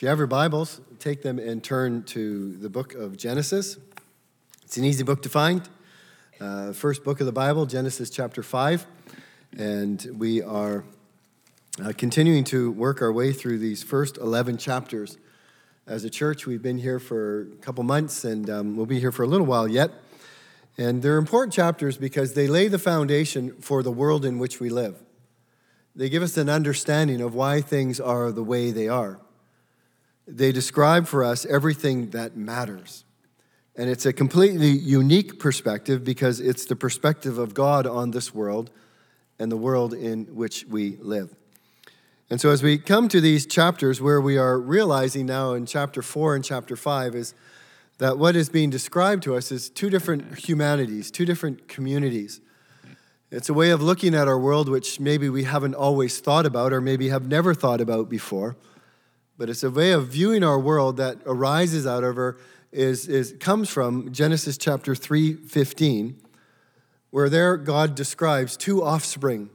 If you have your Bibles, take them and turn to the book of Genesis. It's an easy book to find. Uh, first book of the Bible, Genesis chapter 5. And we are uh, continuing to work our way through these first 11 chapters. As a church, we've been here for a couple months and um, we'll be here for a little while yet. And they're important chapters because they lay the foundation for the world in which we live. They give us an understanding of why things are the way they are they describe for us everything that matters. And it's a completely unique perspective because it's the perspective of God on this world and the world in which we live. And so, as we come to these chapters, where we are realizing now in chapter four and chapter five is that what is being described to us is two different humanities, two different communities. It's a way of looking at our world which maybe we haven't always thought about or maybe have never thought about before but it's a way of viewing our world that arises out of her is, is comes from Genesis chapter 3.15 where there God describes two offspring,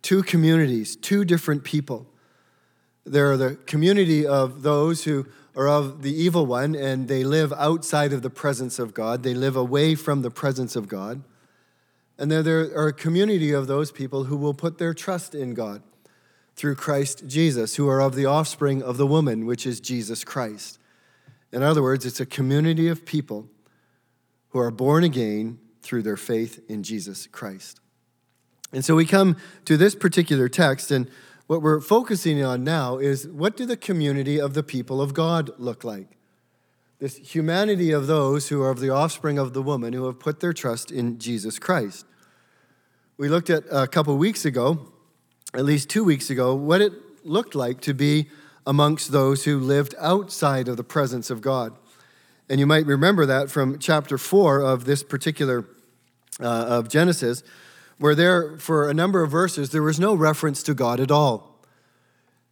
two communities, two different people. There are the community of those who are of the evil one and they live outside of the presence of God. They live away from the presence of God. And then there are a community of those people who will put their trust in God through Christ Jesus, who are of the offspring of the woman, which is Jesus Christ. In other words, it's a community of people who are born again through their faith in Jesus Christ. And so we come to this particular text, and what we're focusing on now is what do the community of the people of God look like? This humanity of those who are of the offspring of the woman who have put their trust in Jesus Christ. We looked at a couple weeks ago at least two weeks ago, what it looked like to be amongst those who lived outside of the presence of God. And you might remember that from chapter 4 of this particular uh, of Genesis, where there, for a number of verses, there was no reference to God at all.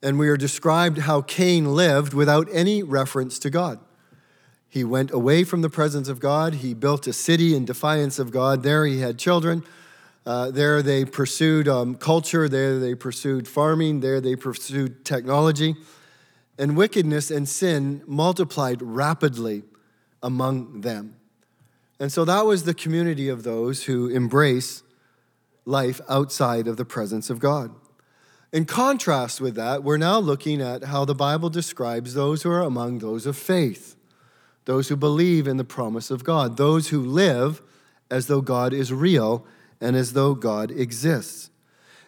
And we are described how Cain lived without any reference to God. He went away from the presence of God. He built a city in defiance of God. There he had children. Uh, there they pursued um, culture, there they pursued farming, there they pursued technology. And wickedness and sin multiplied rapidly among them. And so that was the community of those who embrace life outside of the presence of God. In contrast with that, we're now looking at how the Bible describes those who are among those of faith, those who believe in the promise of God, those who live as though God is real and as though God exists.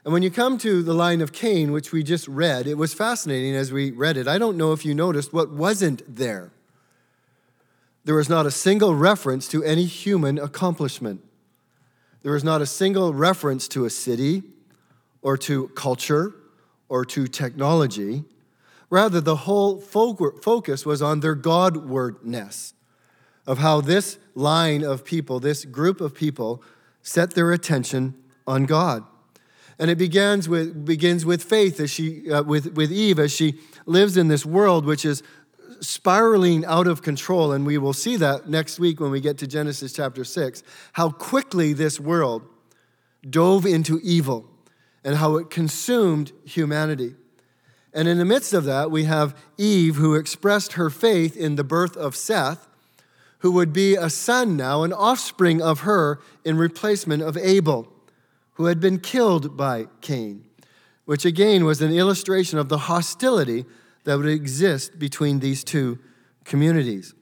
And when you come to the line of Cain, which we just read, it was fascinating as we read it. I don't know if you noticed what wasn't there. There was not a single reference to any human accomplishment. There was not a single reference to a city or to culture or to technology. Rather, the whole focus was on their Godwardness, of how this line of people, this group of people, set their attention on God. And it begins with, begins with faith as she, uh, with, with Eve as she lives in this world which is spiraling out of control. And we will see that next week when we get to Genesis chapter 6, how quickly this world dove into evil and how it consumed humanity. And in the midst of that, we have Eve who expressed her faith in the birth of Seth who would be a son now, an offspring of her in replacement of Abel, who had been killed by Cain, which again was an illustration of the hostility that would exist between these two communities.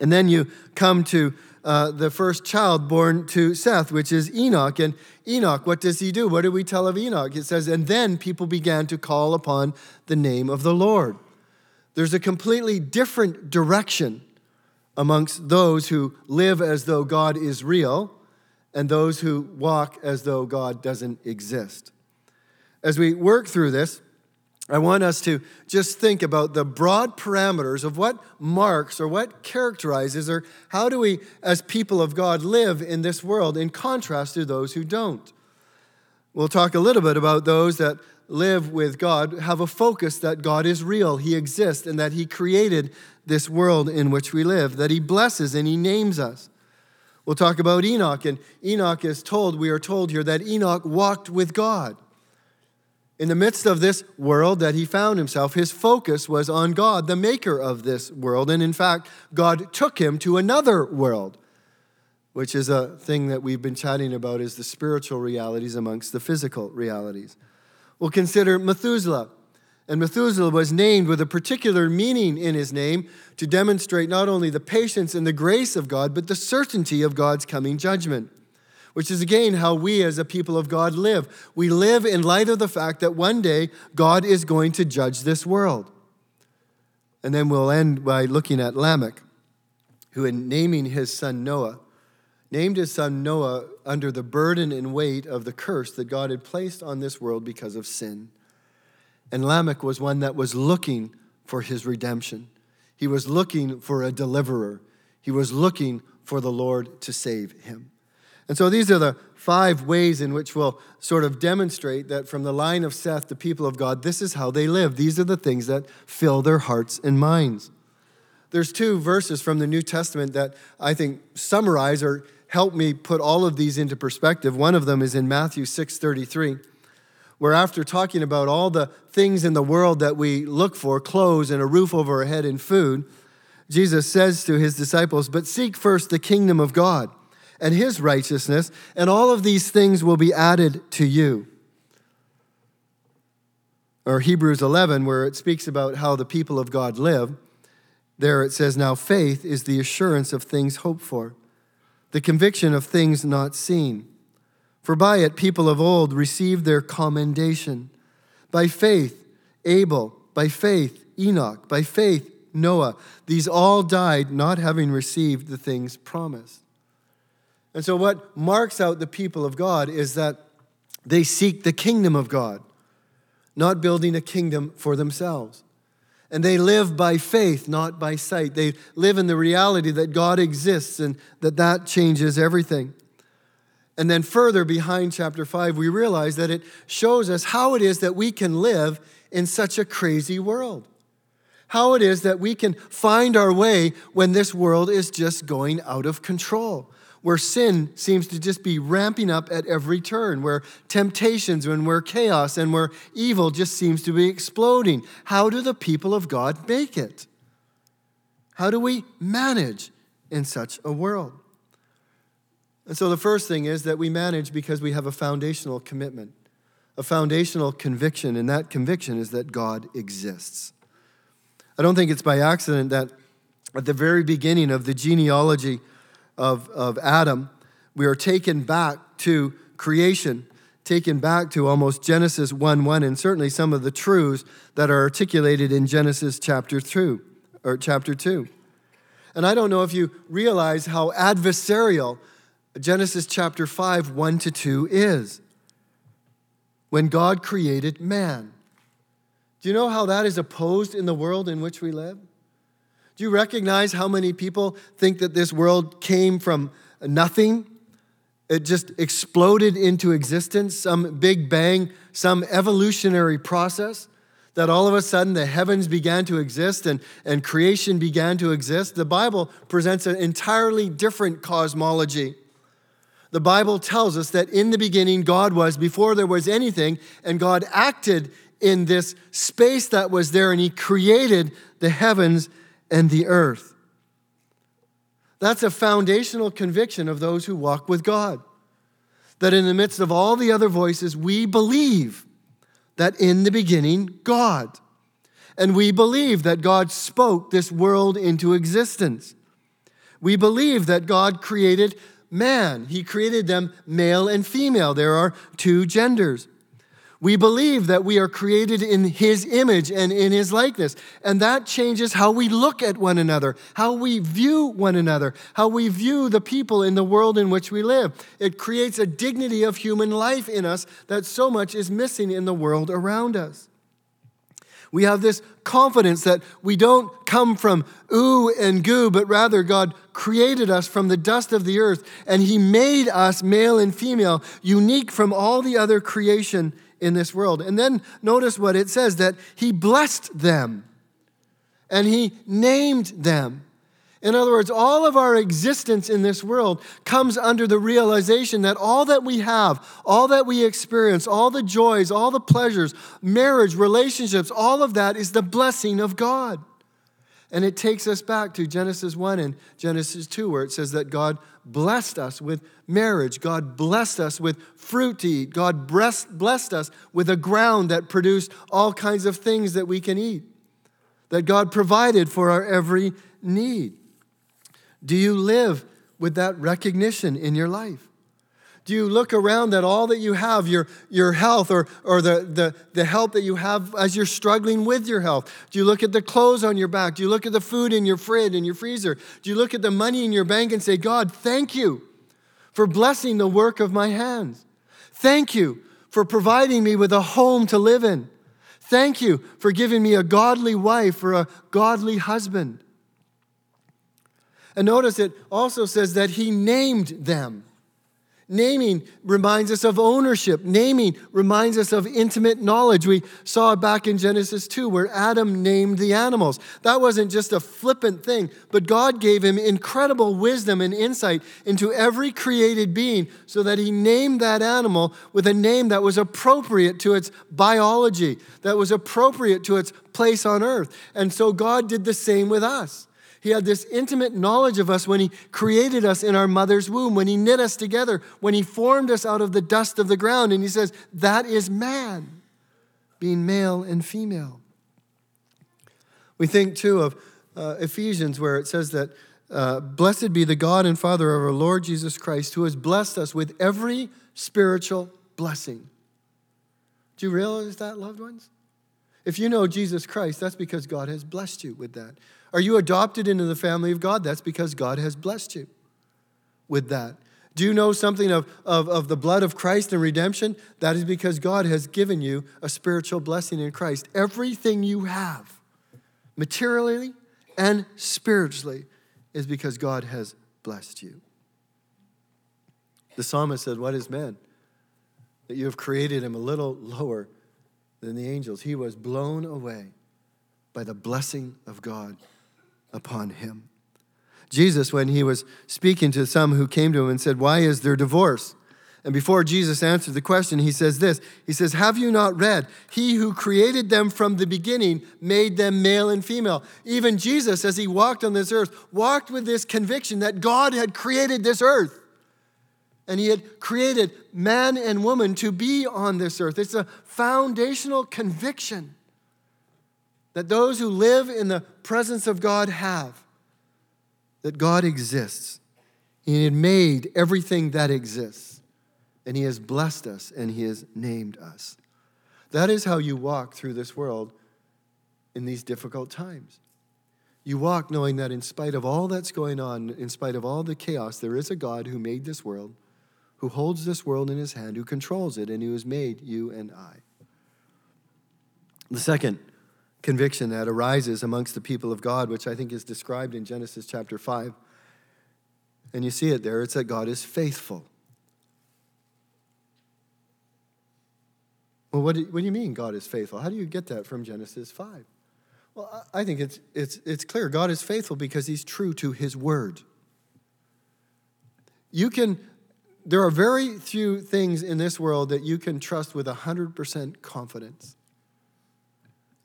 And then you come to uh, the first child born to Seth, which is Enoch. And Enoch, what does he do? What do we tell of Enoch? It says, and then people began to call upon the name of the Lord. There's a completely different direction amongst those who live as though God is real and those who walk as though God doesn't exist. As we work through this, I want us to just think about the broad parameters of what marks or what characterizes or how do we, as people of God, live in this world in contrast to those who don't. We'll talk a little bit about those that live with God, have a focus that God is real, He exists, and that He created this world in which we live, that He blesses and He names us. We'll talk about Enoch, and Enoch is told, we are told here, that Enoch walked with God. In the midst of this world that he found himself, his focus was on God, the maker of this world. And in fact, God took him to another world, which is a thing that we've been chatting about is the spiritual realities amongst the physical realities. We'll consider Methuselah. And Methuselah was named with a particular meaning in his name to demonstrate not only the patience and the grace of God, but the certainty of God's coming judgment which is again how we as a people of God live. We live in light of the fact that one day God is going to judge this world. And then we'll end by looking at Lamech, who, in naming his son Noah, named his son Noah under the burden and weight of the curse that God had placed on this world because of sin. And Lamech was one that was looking for his redemption. He was looking for a deliverer. He was looking for the Lord to save him. And so these are the five ways in which we'll sort of demonstrate that from the line of Seth, the people of God, this is how they live. These are the things that fill their hearts and minds. There's two verses from the New Testament that I think summarize or help me put all of these into perspective. One of them is in Matthew 6:33, where after talking about all the things in the world that we look for, clothes and a roof over our head and food, Jesus says to his disciples, "But seek first the kingdom of God." and his righteousness, and all of these things will be added to you. Or Hebrews 11, where it speaks about how the people of God live, there it says, Now faith is the assurance of things hoped for, the conviction of things not seen. For by it people of old received their commendation. By faith, Abel, by faith, Enoch, by faith, Noah. These all died not having received the things promised. And so, what marks out the people of God is that they seek the kingdom of God, not building a kingdom for themselves. And they live by faith, not by sight. They live in the reality that God exists and that that changes everything. And then, further behind chapter 5, we realize that it shows us how it is that we can live in such a crazy world. How it is that we can find our way when this world is just going out of control where sin seems to just be ramping up at every turn, where temptations and where chaos and where evil just seems to be exploding. How do the people of God make it? How do we manage in such a world? And so the first thing is that we manage because we have a foundational commitment, a foundational conviction, and that conviction is that God exists. I don't think it's by accident that at the very beginning of the genealogy of, of Adam, we are taken back to creation, taken back to almost Genesis 1 1, and certainly some of the truths that are articulated in Genesis chapter 2, or chapter 2. And I don't know if you realize how adversarial Genesis chapter 5, 1 to 2 is. When God created man. Do you know how that is opposed in the world in which we live? Do you recognize how many people think that this world came from nothing? It just exploded into existence, some big bang, some evolutionary process that all of a sudden the heavens began to exist and, and creation began to exist. The Bible presents an entirely different cosmology. The Bible tells us that in the beginning, God was before there was anything, and God acted in this space that was there, and He created the heavens and the earth. That's a foundational conviction of those who walk with God. That in the midst of all the other voices, we believe that in the beginning, God. And we believe that God spoke this world into existence. We believe that God created man, He created them male and female. There are two genders. We believe that we are created in His image and in His likeness. And that changes how we look at one another, how we view one another, how we view the people in the world in which we live. It creates a dignity of human life in us that so much is missing in the world around us. We have this confidence that we don't come from ooh and goo, but rather God created us from the dust of the earth and He made us male and female, unique from all the other creation in this world. And then notice what it says that he blessed them and he named them. In other words, all of our existence in this world comes under the realization that all that we have, all that we experience, all the joys, all the pleasures, marriage, relationships, all of that is the blessing of God. And it takes us back to Genesis 1 and Genesis 2, where it says that God blessed us with marriage. God blessed us with fruit to eat. God blessed us with a ground that produced all kinds of things that we can eat. That God provided for our every need. Do you live with that recognition in your life? Do you look around at all that you have, your, your health or, or the, the, the help that you have as you're struggling with your health? Do you look at the clothes on your back? Do you look at the food in your fridge, in your freezer? Do you look at the money in your bank and say, God, thank you for blessing the work of my hands? Thank you for providing me with a home to live in. Thank you for giving me a godly wife or a godly husband. And notice it also says that he named them. Naming reminds us of ownership. Naming reminds us of intimate knowledge. We saw it back in Genesis 2 where Adam named the animals. That wasn't just a flippant thing, but God gave him incredible wisdom and insight into every created being so that he named that animal with a name that was appropriate to its biology, that was appropriate to its place on earth. And so God did the same with us. He had this intimate knowledge of us when He created us in our mother's womb, when He knit us together, when He formed us out of the dust of the ground. And He says, That is man, being male and female. We think too of uh, Ephesians, where it says that, uh, Blessed be the God and Father of our Lord Jesus Christ, who has blessed us with every spiritual blessing. Do you realize that, loved ones? If you know Jesus Christ, that's because God has blessed you with that. Are you adopted into the family of God? That's because God has blessed you with that. Do you know something of, of, of the blood of Christ and redemption? That is because God has given you a spiritual blessing in Christ. Everything you have, materially and spiritually, is because God has blessed you. The psalmist said, What is man? That you have created him a little lower than the angels. He was blown away by the blessing of God upon him. Jesus, when he was speaking to some who came to him and said, Why is there divorce? And before Jesus answered the question, he says this He says, Have you not read? He who created them from the beginning made them male and female. Even Jesus, as he walked on this earth, walked with this conviction that God had created this earth. And he had created man and woman to be on this earth. It's a foundational conviction that those who live in the presence of God have that God exists. He had made everything that exists, and He has blessed us and He has named us. That is how you walk through this world in these difficult times. You walk knowing that in spite of all that's going on, in spite of all the chaos, there is a God who made this world, who holds this world in his hand, who controls it, and who has made you and I. The second conviction that arises amongst the people of God, which I think is described in Genesis chapter 5. And you see it there it's that God is faithful. Well, what do, you, what do you mean God is faithful? How do you get that from Genesis 5? Well, I think it's, it's, it's clear. God is faithful because he's true to his word. You can, there are very few things in this world that you can trust with 100% confidence.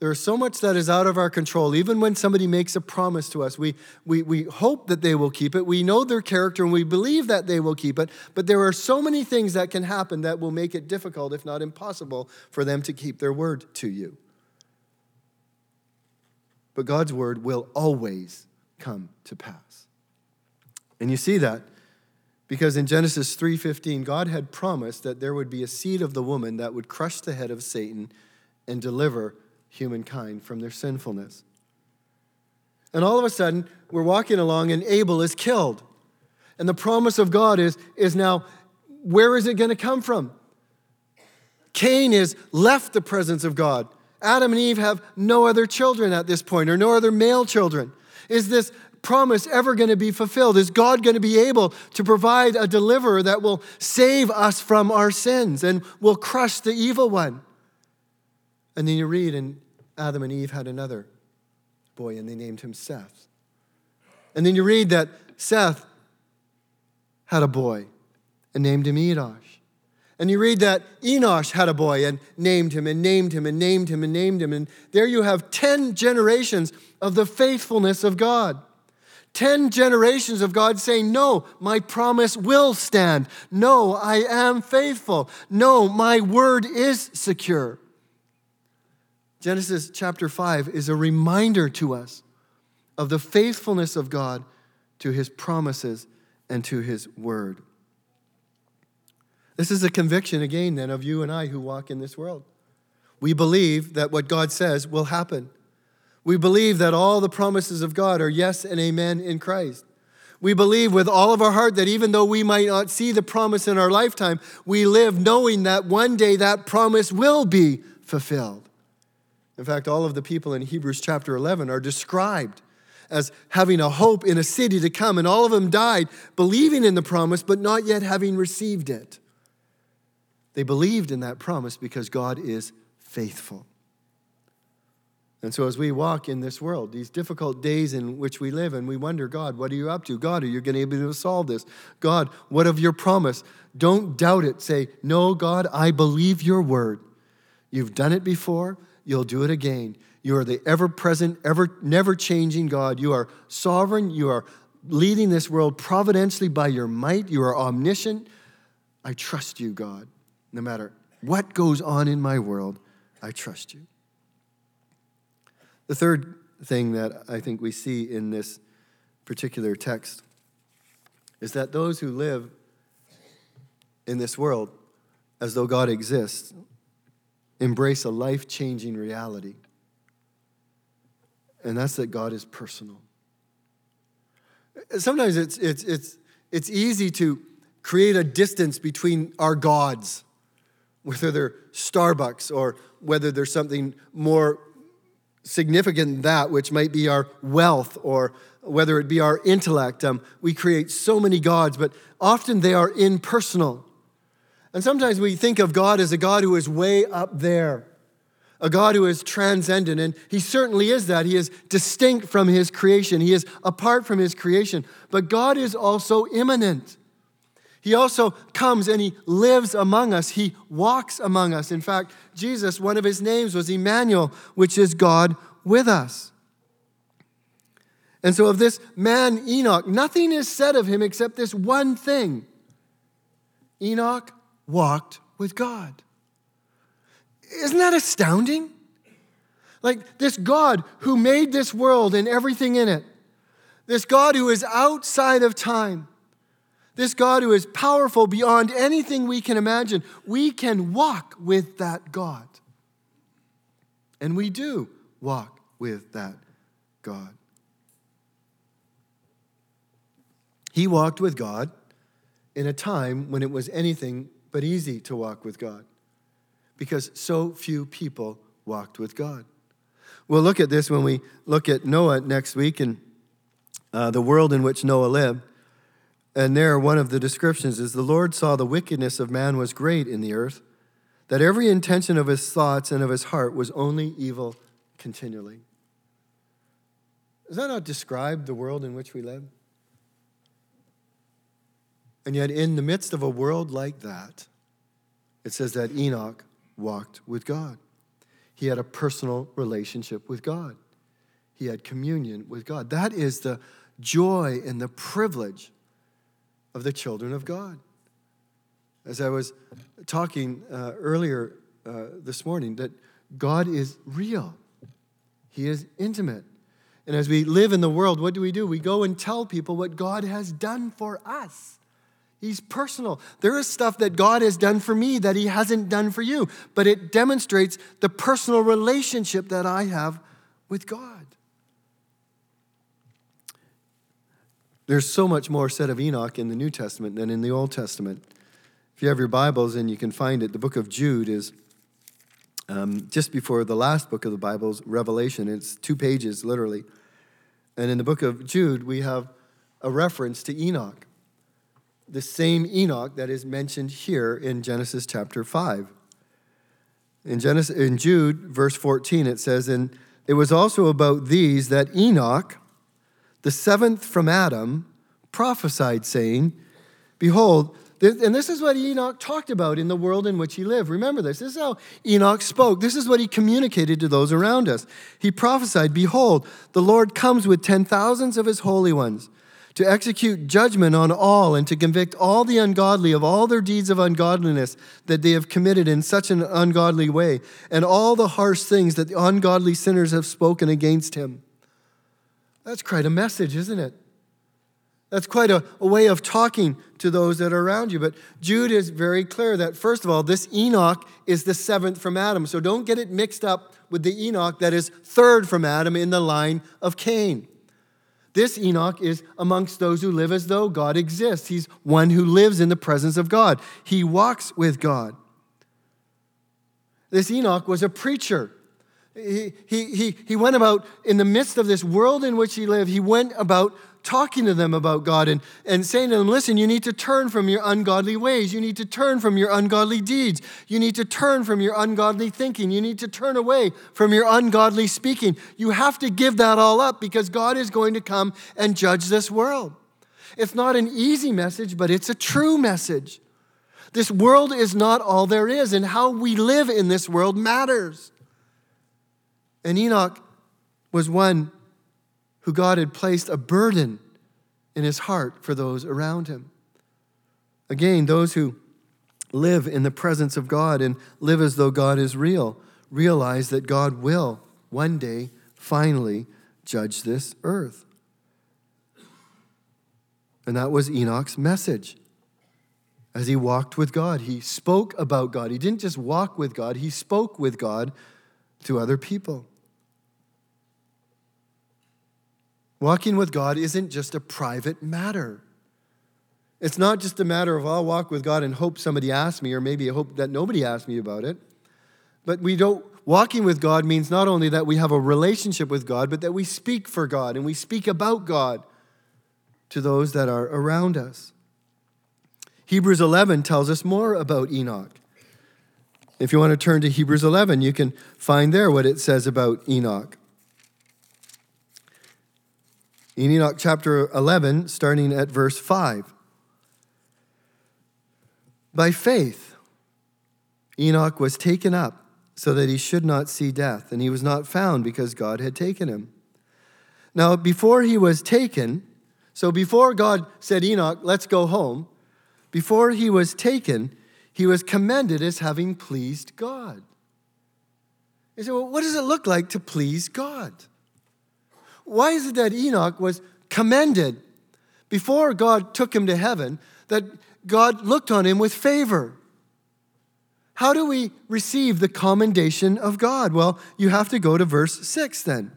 There is so much that is out of our control. Even when somebody makes a promise to us, we, we, we hope that they will keep it. We know their character and we believe that they will keep it. But there are so many things that can happen that will make it difficult, if not impossible, for them to keep their word to you. But God's word will always come to pass. And you see that because in Genesis 3:15 God had promised that there would be a seed of the woman that would crush the head of Satan and deliver humankind from their sinfulness. And all of a sudden, we're walking along and Abel is killed. And the promise of God is, is now, where is it going to come from? Cain has left the presence of God. Adam and Eve have no other children at this point, or no other male children. Is this promise ever going to be fulfilled? Is God going to be able to provide a deliverer that will save us from our sins and will crush the evil one? And then you read, and Adam and Eve had another boy, and they named him Seth. And then you read that Seth had a boy and named him Enosh. And you read that Enosh had a boy and named him and named him and named him and named him. And there you have 10 generations of the faithfulness of God. 10 generations of God saying, No, my promise will stand. No, I am faithful. No, my word is secure. Genesis chapter 5 is a reminder to us of the faithfulness of God to his promises and to his word. This is a conviction, again, then, of you and I who walk in this world. We believe that what God says will happen. We believe that all the promises of God are yes and amen in Christ. We believe with all of our heart that even though we might not see the promise in our lifetime, we live knowing that one day that promise will be fulfilled. In fact, all of the people in Hebrews chapter 11 are described as having a hope in a city to come, and all of them died believing in the promise, but not yet having received it. They believed in that promise because God is faithful. And so, as we walk in this world, these difficult days in which we live, and we wonder, God, what are you up to? God, are you going to be able to solve this? God, what of your promise? Don't doubt it. Say, No, God, I believe your word. You've done it before, you'll do it again. You are the ever present, ever never changing God. You are sovereign. You are leading this world providentially by your might. You are omniscient. I trust you, God. No matter what goes on in my world, I trust you. The third thing that I think we see in this particular text is that those who live in this world as though God exists embrace a life changing reality. And that's that God is personal. Sometimes it's, it's, it's, it's easy to create a distance between our gods, whether they're Starbucks or whether there's something more significant than that, which might be our wealth or whether it be our intellect. Um, we create so many gods, but often they are impersonal. And sometimes we think of God as a God who is way up there, a God who is transcendent. And he certainly is that. He is distinct from his creation, he is apart from his creation. But God is also immanent. He also comes and he lives among us. He walks among us. In fact, Jesus, one of his names was Emmanuel, which is God with us. And so, of this man, Enoch, nothing is said of him except this one thing Enoch walked with God. Isn't that astounding? Like this God who made this world and everything in it, this God who is outside of time, this God who is powerful beyond anything we can imagine, we can walk with that God. And we do walk with that God. He walked with God in a time when it was anything but easy to walk with God because so few people walked with God. We'll look at this when we look at Noah next week and uh, the world in which Noah lived. And there, one of the descriptions is the Lord saw the wickedness of man was great in the earth, that every intention of his thoughts and of his heart was only evil continually. Does that not describe the world in which we live? And yet, in the midst of a world like that, it says that Enoch walked with God. He had a personal relationship with God, he had communion with God. That is the joy and the privilege of the children of God. As I was talking uh, earlier uh, this morning, that God is real, He is intimate. And as we live in the world, what do we do? We go and tell people what God has done for us. He's personal. There is stuff that God has done for me that He hasn't done for you, but it demonstrates the personal relationship that I have with God. There's so much more said of Enoch in the New Testament than in the Old Testament. If you have your Bibles and you can find it, the book of Jude is um, just before the last book of the Bible's Revelation. It's two pages, literally. And in the book of Jude, we have a reference to Enoch, the same Enoch that is mentioned here in Genesis chapter 5. In, Genesis, in Jude, verse 14, it says, And it was also about these that Enoch, the seventh from Adam, prophesied, saying, Behold, and this is what Enoch talked about in the world in which he lived. Remember this. This is how Enoch spoke. This is what he communicated to those around us. He prophesied Behold, the Lord comes with ten thousands of his holy ones to execute judgment on all and to convict all the ungodly of all their deeds of ungodliness that they have committed in such an ungodly way, and all the harsh things that the ungodly sinners have spoken against him. That's quite a message, isn't it? That's quite a, a, way of talking to those that are around you. But Jude is very clear that, first of all, this Enoch is the seventh from Adam. So don't get it mixed up with the Enoch that is third from Adam in the line of Cain. This Enoch is amongst those who live as though God exists. He's one who lives in the presence of God, he walks with God. This Enoch was a preacher. He, he, he, he went about, in the midst of this world in which he lived, he went about talking to them about God and, and saying to them, listen, you need to turn from your ungodly ways. You need to turn from your ungodly deeds. You need to turn from your ungodly thinking. You need to turn away from your ungodly speaking. You have to give that all up because God is going to come and judge this world. It's not an easy message, but it's a true message. This world is not all there is, and how we live in this world matters. And Enoch was one who God had placed a burden in his heart for those around him. Again, those who live in the presence of God and live as though God is real realize that God will one day finally judge this earth. And that was Enoch's message. As he walked with God, he spoke about God. He didn't just walk with God, he spoke with God to other people. Walking with God isn't just a private matter. It's not just a matter of I'll walk with God and hope somebody asks me, or maybe I hope that nobody asks me about it. But we don't, walking with God means not only that we have a relationship with God, but that we speak for God and we speak about God to those that are around us. Hebrews 11 tells us more about Enoch. If you want to turn to Hebrews 11, you can find there what it says about Enoch. In Enoch chapter 11, starting at verse 5. By faith, Enoch was taken up so that he should not see death, and he was not found because God had taken him. Now, before he was taken, so before God said, Enoch, let's go home, before he was taken, he was commended as having pleased God. You say, well, what does it look like to please God? Why is it that Enoch was commended before God took him to heaven, that God looked on him with favor? How do we receive the commendation of God? Well, you have to go to verse 6 then.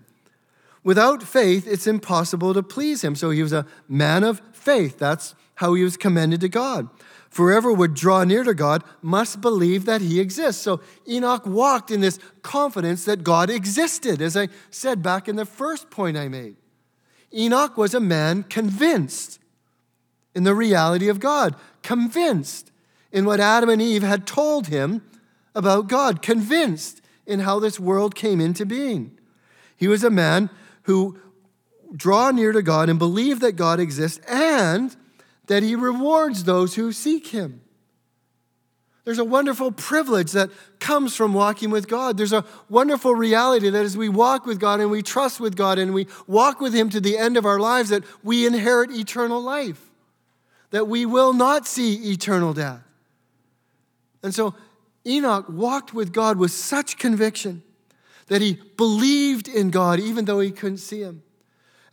Without faith, it's impossible to please him. So he was a man of faith. That's how he was commended to God. Whoever would draw near to God must believe that he exists. So Enoch walked in this confidence that God existed, as I said back in the first point I made. Enoch was a man convinced in the reality of God, convinced in what Adam and Eve had told him about God, convinced in how this world came into being. He was a man who draw near to God and believe that God exists and that he rewards those who seek him. There's a wonderful privilege that comes from walking with God. There's a wonderful reality that as we walk with God and we trust with God and we walk with Him to the end of our lives, that we inherit eternal life, that we will not see eternal death. And so Enoch walked with God with such conviction that he believed in God even though he couldn't see Him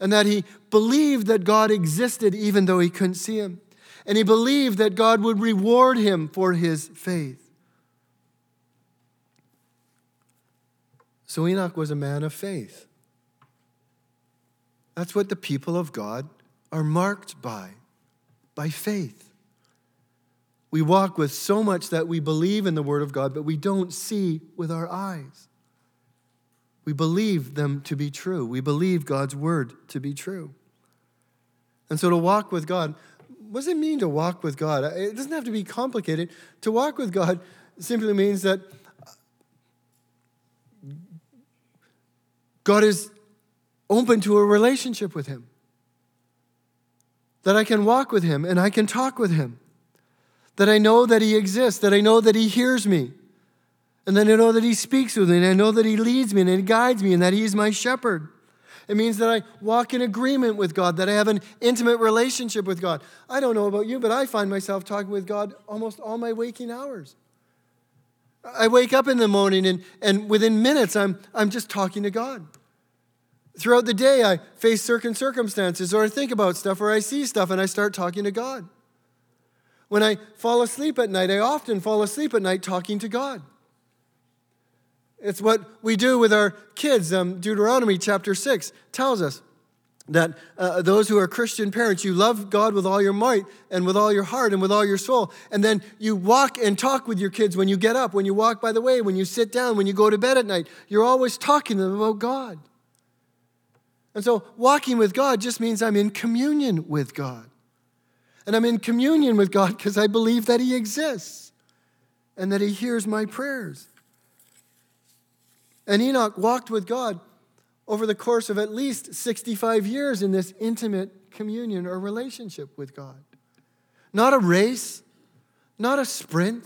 and that he believed that God existed even though he couldn't see him. And he believed that God would reward him for his faith. So Enoch was a man of faith. That's what the people of God are marked by, by faith. We walk with so much that we believe in the Word of God, but we don't see with our eyes. We believe them to be true. We believe God's word to be true. And so to walk with God, what does it mean to walk with God? It doesn't have to be complicated. To walk with God simply means that God is open to a relationship with Him. that I can walk with him and I can talk with him, that I know that he exists, that I know that he hears me, and then I know that he speaks with me, and I know that he leads me and he guides me, and that he is my shepherd. It means that I walk in agreement with God, that I have an intimate relationship with God. I don't know about you, but I find myself talking with God almost all my waking hours. I wake up in the morning and, and within minutes I'm, I'm just talking to God. Throughout the day, I face certain circumstances or I think about stuff or I see stuff and I start talking to God. When I fall asleep at night, I often fall asleep at night talking to God. It's what we do with our kids. Um, Deuteronomy chapter 6 tells us that uh, those who are Christian parents, you love God with all your might and with all your heart and with all your soul. And then you walk and talk with your kids when you get up, when you walk by the way, when you sit down, when you go to bed at night. You're always talking to them about God. And so walking with God just means I'm in communion with God. And I'm in communion with God because I believe that He exists and that He hears my prayers. And Enoch walked with God over the course of at least 65 years in this intimate communion or relationship with God. Not a race, not a sprint,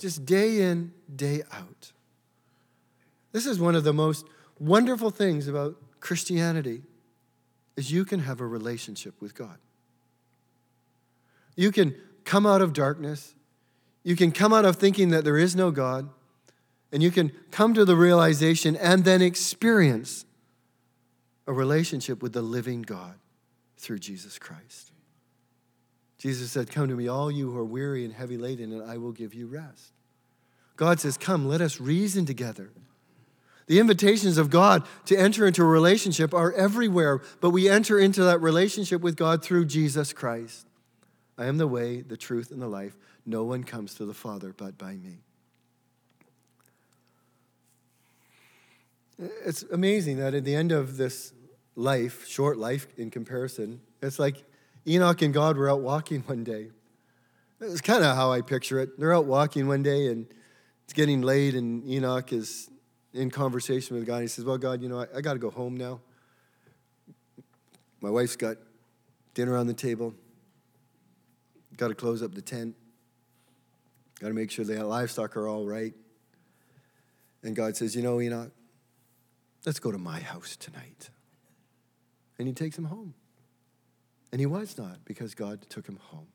just day in, day out. This is one of the most wonderful things about Christianity is you can have a relationship with God. You can come out of darkness. You can come out of thinking that there is no God and you can come to the realization and then experience a relationship with the living God through Jesus Christ. Jesus said, Come to me, all you who are weary and heavy laden, and I will give you rest. God says, Come, let us reason together. The invitations of God to enter into a relationship are everywhere, but we enter into that relationship with God through Jesus Christ. I am the way, the truth, and the life. No one comes to the Father but by me. It's amazing that at the end of this life, short life in comparison, it's like Enoch and God were out walking one day. It's kind of how I picture it. They're out walking one day and it's getting late, and Enoch is in conversation with God. He says, Well, God, you know, I, I got to go home now. My wife's got dinner on the table. Got to close up the tent. Got to make sure the livestock are all right. And God says, You know, Enoch, Let's go to my house tonight. And he takes him home. And he was not because God took him home.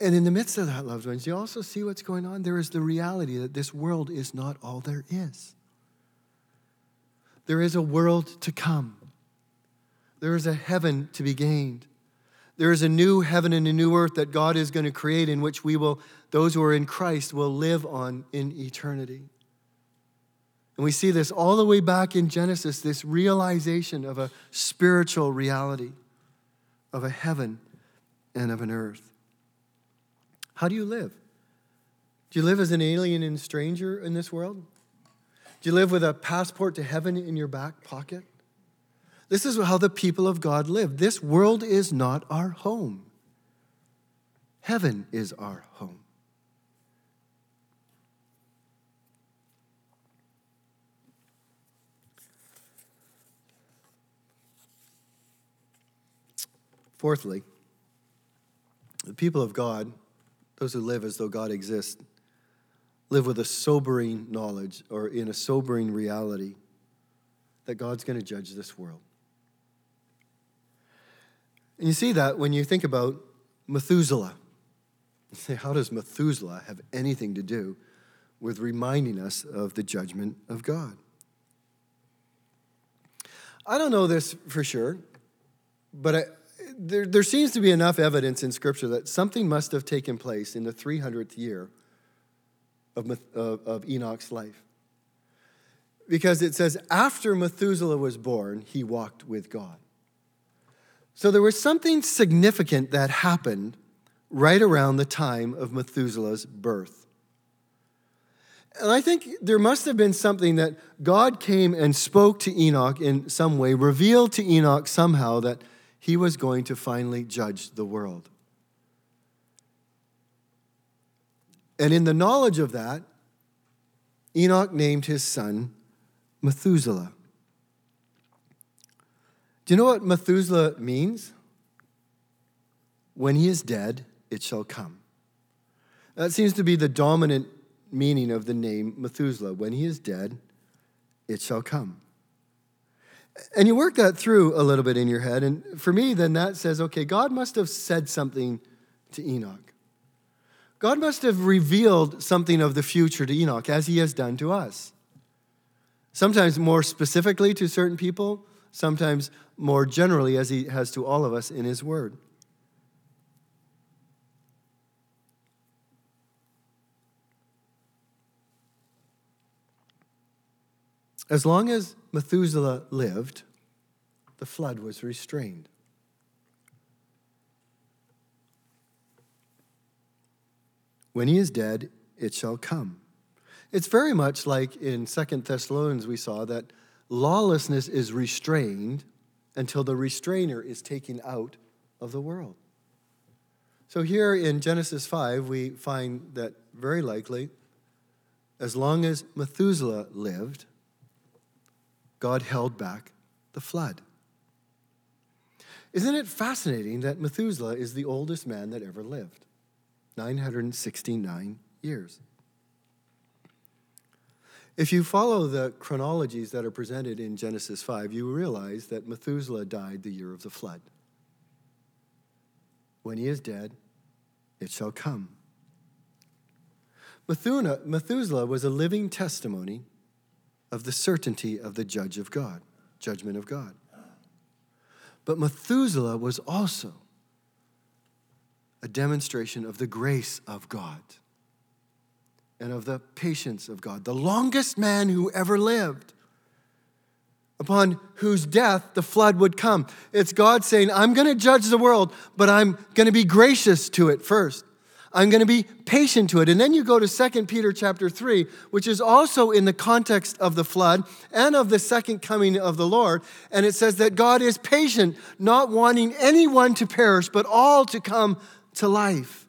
And in the midst of that, loved ones, you also see what's going on. There is the reality that this world is not all there is. There is a world to come, there is a heaven to be gained. There is a new heaven and a new earth that God is going to create in which we will, those who are in Christ, will live on in eternity. And we see this all the way back in Genesis this realization of a spiritual reality, of a heaven and of an earth. How do you live? Do you live as an alien and stranger in this world? Do you live with a passport to heaven in your back pocket? This is how the people of God live. This world is not our home, heaven is our home. Fourthly, the people of God, those who live as though God exists, live with a sobering knowledge or in a sobering reality that God's going to judge this world. And you see that when you think about Methuselah. You say, how does Methuselah have anything to do with reminding us of the judgment of God? I don't know this for sure, but I, there, there seems to be enough evidence in Scripture that something must have taken place in the 300th year of, of, of Enoch's life. Because it says, after Methuselah was born, he walked with God. So there was something significant that happened right around the time of Methuselah's birth. And I think there must have been something that God came and spoke to Enoch in some way, revealed to Enoch somehow that he was going to finally judge the world. And in the knowledge of that, Enoch named his son Methuselah. Do you know what Methuselah means? when he is dead, it shall come. That seems to be the dominant meaning of the name Methuselah. When he is dead, it shall come. And you work that through a little bit in your head. And for me, then that says, okay, God must have said something to Enoch. God must have revealed something of the future to Enoch, as he has done to us. Sometimes more specifically to certain people, sometimes more generally, as he has to all of us in his word. As long as Methuselah lived, the flood was restrained. When he is dead, it shall come. It's very much like in Second Thessalonians, we saw that lawlessness is restrained until the restrainer is taken out of the world. So here in Genesis 5, we find that very likely, as long as Methuselah lived, God held back the flood. Isn't it fascinating that Methuselah is the oldest man that ever lived? 969 years. If you follow the chronologies that are presented in Genesis 5, you realize that Methuselah died the year of the flood. When he is dead, it shall come. Methuselah was a living testimony of the certainty of the judge of God, judgment of God. But Methuselah was also a demonstration of the grace of God and of the patience of God, the longest man who ever lived, upon whose death the flood would come. It's God saying, I'm going to judge the world, but I'm going to be gracious to it first. I'm going to be patient to it. And then you go to 2 Peter chapter 3, which is also in the context of the flood and of the second coming of the Lord. And it says that God is patient, not wanting anyone to perish, but all to come to life.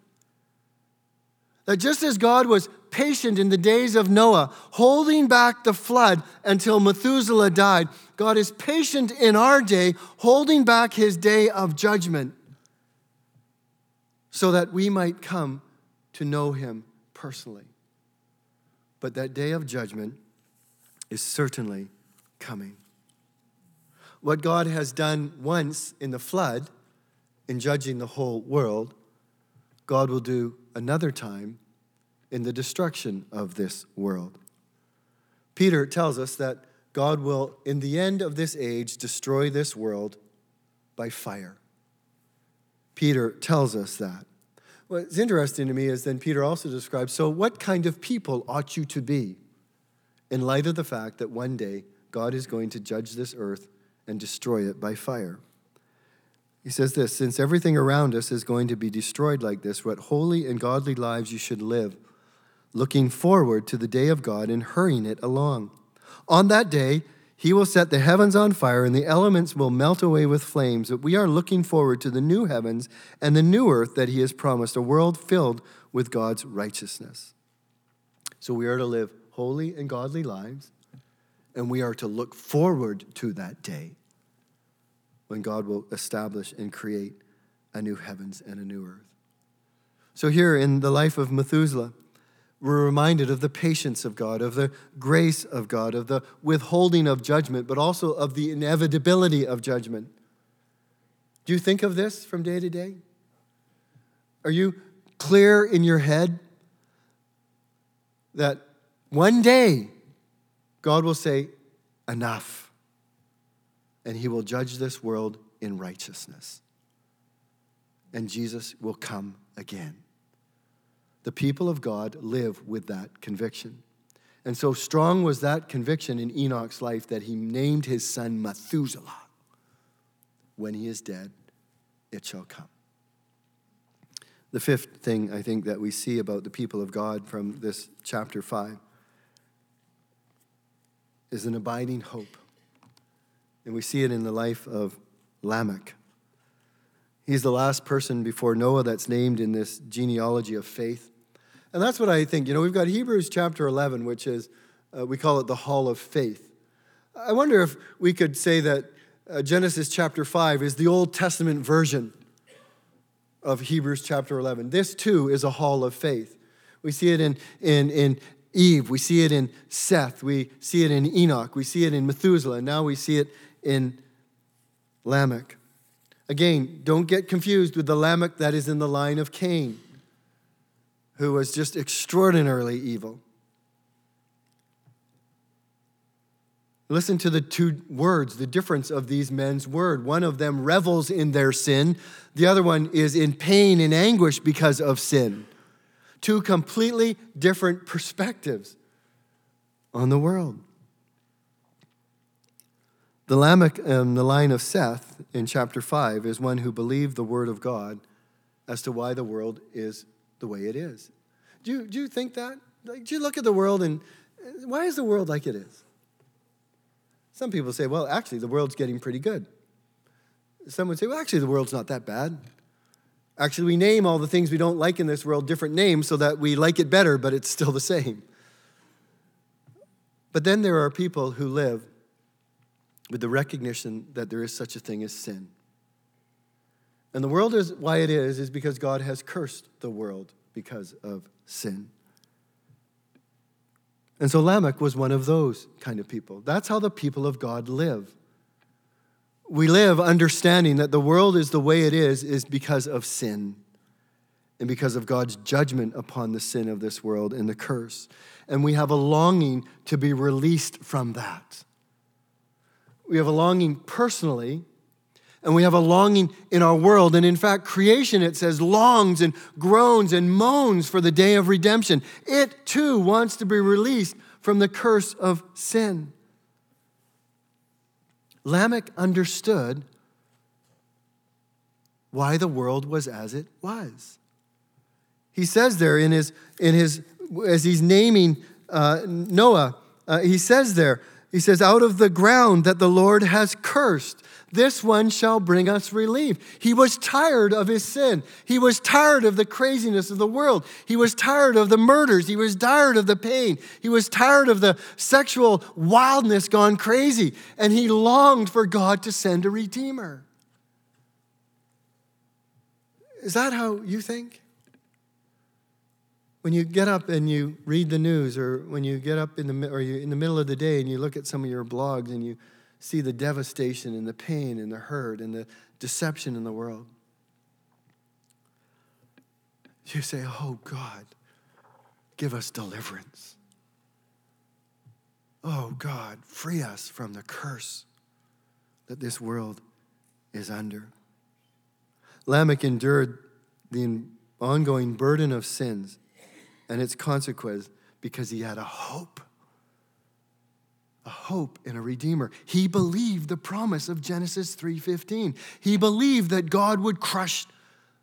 That just as God was patient in the days of Noah, holding back the flood until Methuselah died, God is patient in our day, holding back his day of judgment so that we might come to know him personally. But that day of judgment is certainly coming. What God has done once in the flood, in judging the whole world, God will do another time in the destruction of this world. Peter tells us that God will, in the end of this age, destroy this world by fire. Peter tells us that. What's interesting to me is then Peter also describes so, what kind of people ought you to be in light of the fact that one day God is going to judge this earth and destroy it by fire? He says this Since everything around us is going to be destroyed like this, what holy and godly lives you should live, looking forward to the day of God and hurrying it along. On that day, he will set the heavens on fire, and the elements will melt away with flames. But we are looking forward to the new heavens and the new earth that He has promised, a world filled with God's righteousness. So we are to live holy and godly lives, and we are to look forward to that day when God will establish and create a new heavens and a new earth. So, here in the life of Methuselah, we're reminded of the patience of God, of the grace of God, of the withholding of judgment, but also of the inevitability of judgment. Do you think of this from day to day? Are you clear in your head that one day God will say, Enough, and he will judge this world in righteousness, and Jesus will come again? The people of God live with that conviction. And so strong was that conviction in Enoch's life that he named his son Methuselah. When he is dead, it shall come. The fifth thing I think that we see about the people of God from this chapter 5 is an abiding hope. And we see it in the life of Lamech. He's the last person before Noah that's named in this genealogy of faith. And that's what I think. You know, we've got Hebrews chapter 11, which is, uh, we call it the Hall of Faith. I wonder if we could say that uh, Genesis chapter 5 is the Old Testament version of Hebrews chapter 11. This too is a hall of faith. We see it in, in, in Eve, we see it in Seth, we see it in Enoch, we see it in Methuselah, and now we see it in Lamech. Again, don't get confused with the Lamech that is in the line of Cain, who was just extraordinarily evil. Listen to the two words, the difference of these men's word. One of them revels in their sin, the other one is in pain and anguish because of sin. Two completely different perspectives on the world. The Lamech in the line of Seth in chapter 5 is one who believed the word of God as to why the world is the way it is. Do you, do you think that? Like, do you look at the world and why is the world like it is? Some people say, well, actually, the world's getting pretty good. Some would say, well, actually, the world's not that bad. Actually, we name all the things we don't like in this world different names so that we like it better, but it's still the same. But then there are people who live with the recognition that there is such a thing as sin. And the world is why it is, is because God has cursed the world because of sin. And so Lamech was one of those kind of people. That's how the people of God live. We live understanding that the world is the way it is, is because of sin and because of God's judgment upon the sin of this world and the curse. And we have a longing to be released from that. We have a longing personally and we have a longing in our world. And in fact, creation, it says, longs and groans and moans for the day of redemption. It too wants to be released from the curse of sin. Lamech understood why the world was as it was. He says there in his, in his as he's naming uh, Noah, uh, he says there, he says, out of the ground that the Lord has cursed, this one shall bring us relief. He was tired of his sin. He was tired of the craziness of the world. He was tired of the murders. He was tired of the pain. He was tired of the sexual wildness gone crazy. And he longed for God to send a redeemer. Is that how you think? When you get up and you read the news, or when you get up in the, or you in the middle of the day and you look at some of your blogs and you see the devastation and the pain and the hurt and the deception in the world. You say, Oh God, give us deliverance. Oh God, free us from the curse that this world is under. Lamech endured the ongoing burden of sins and its consequence because he had a hope a hope in a redeemer. He believed the promise of Genesis 3:15. He believed that God would crush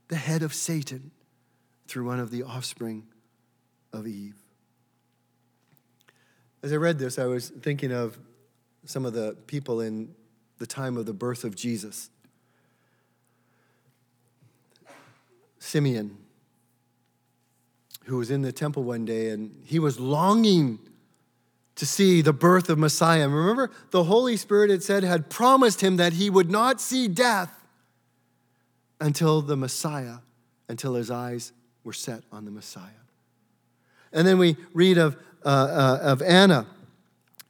the head of Satan through one of the offspring of Eve. As I read this, I was thinking of some of the people in the time of the birth of Jesus. Simeon, who was in the temple one day, and he was longing to see the birth of Messiah. Remember, the Holy Spirit had said, had promised him that he would not see death until the Messiah, until his eyes were set on the Messiah. And then we read of, uh, uh, of Anna,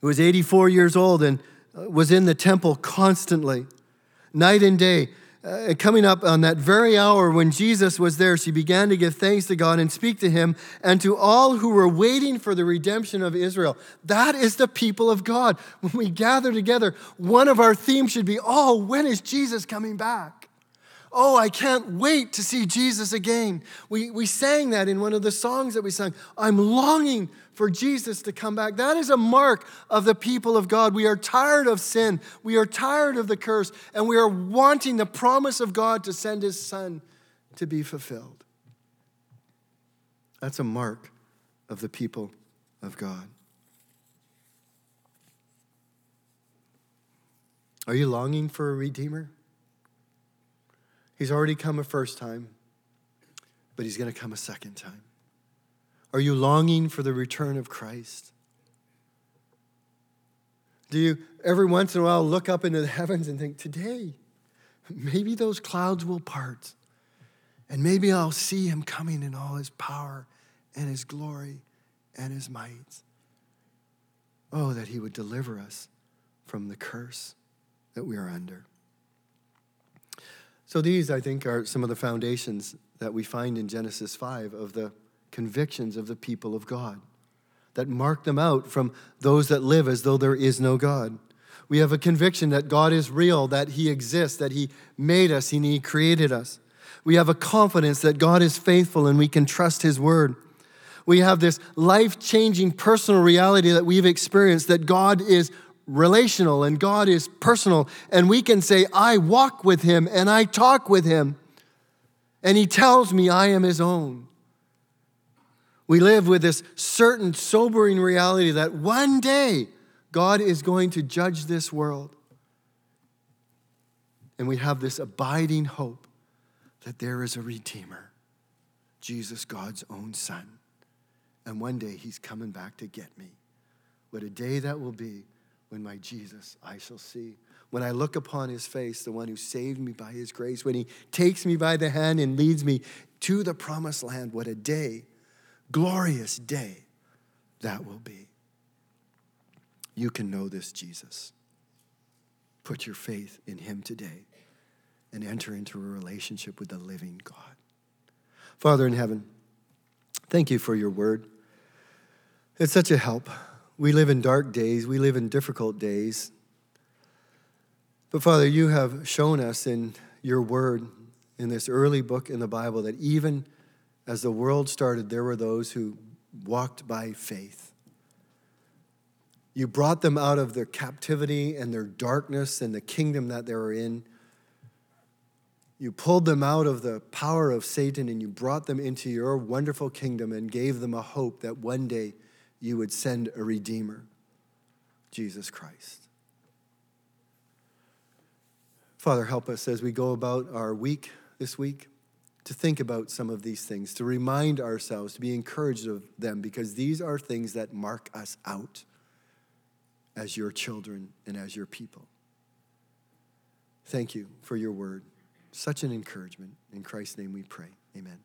who was 84 years old and uh, was in the temple constantly, night and day uh, coming up on that very hour when Jesus was there, she began to give thanks to God and speak to him and to all who were waiting for the redemption of Israel. That is the people of God. When we gather together, one of our themes should be oh, when is Jesus coming back? Oh, I can't wait to see Jesus again. We, we sang that in one of the songs that we sang. I'm longing for Jesus to come back. That is a mark of the people of God. We are tired of sin, we are tired of the curse, and we are wanting the promise of God to send his son to be fulfilled. That's a mark of the people of God. Are you longing for a redeemer? He's already come a first time, but he's going to come a second time. Are you longing for the return of Christ? Do you every once in a while look up into the heavens and think, today, maybe those clouds will part And maybe I'll see him coming in all his power and his glory and his might. Oh, that he would deliver us from the curse that we are under. So, these, I think, are some of the foundations that we find in Genesis 5 of the convictions of the people of God that mark them out from those that live as though there is no God. We have a conviction that God is real, that He exists, that He made us, and He created us. We have a confidence that God is faithful and we can trust His word. We have this life changing personal reality that we've experienced that God is relational and God is personal. And we can say, I walk with Him and I talk with Him. And He tells me I am His own. We live with this certain sobering reality that one day God is going to judge this world. And we have this abiding hope that there is a Redeemer, Jesus, God's own Son. And one day he's coming back to get me. What a day that will be when my Jesus I shall see. When I look upon his face, the one who saved me by his grace, when he takes me by the hand and leads me to the promised land, what a day, glorious day that will be you can know this Jesus. Put your faith in him today and enter into a relationship with the living God. Father in heaven, thank you for your word. It's such a help. We live in dark days, we live in difficult days. But Father, you have shown us in your word, in this early book in the Bible, that even as the world started, there were those who walked by faith. You brought them out of their captivity and their darkness and the kingdom that they were in. You pulled them out of the power of Satan and you brought them into your wonderful kingdom and gave them a hope that one day you would send a Redeemer, Jesus Christ. Father, help us as we go about our week this week to think about some of these things, to remind ourselves, to be encouraged of them, because these are things that mark us out as your children and as your people. Thank you for your word. Such an encouragement. In Christ's name we pray. Amen.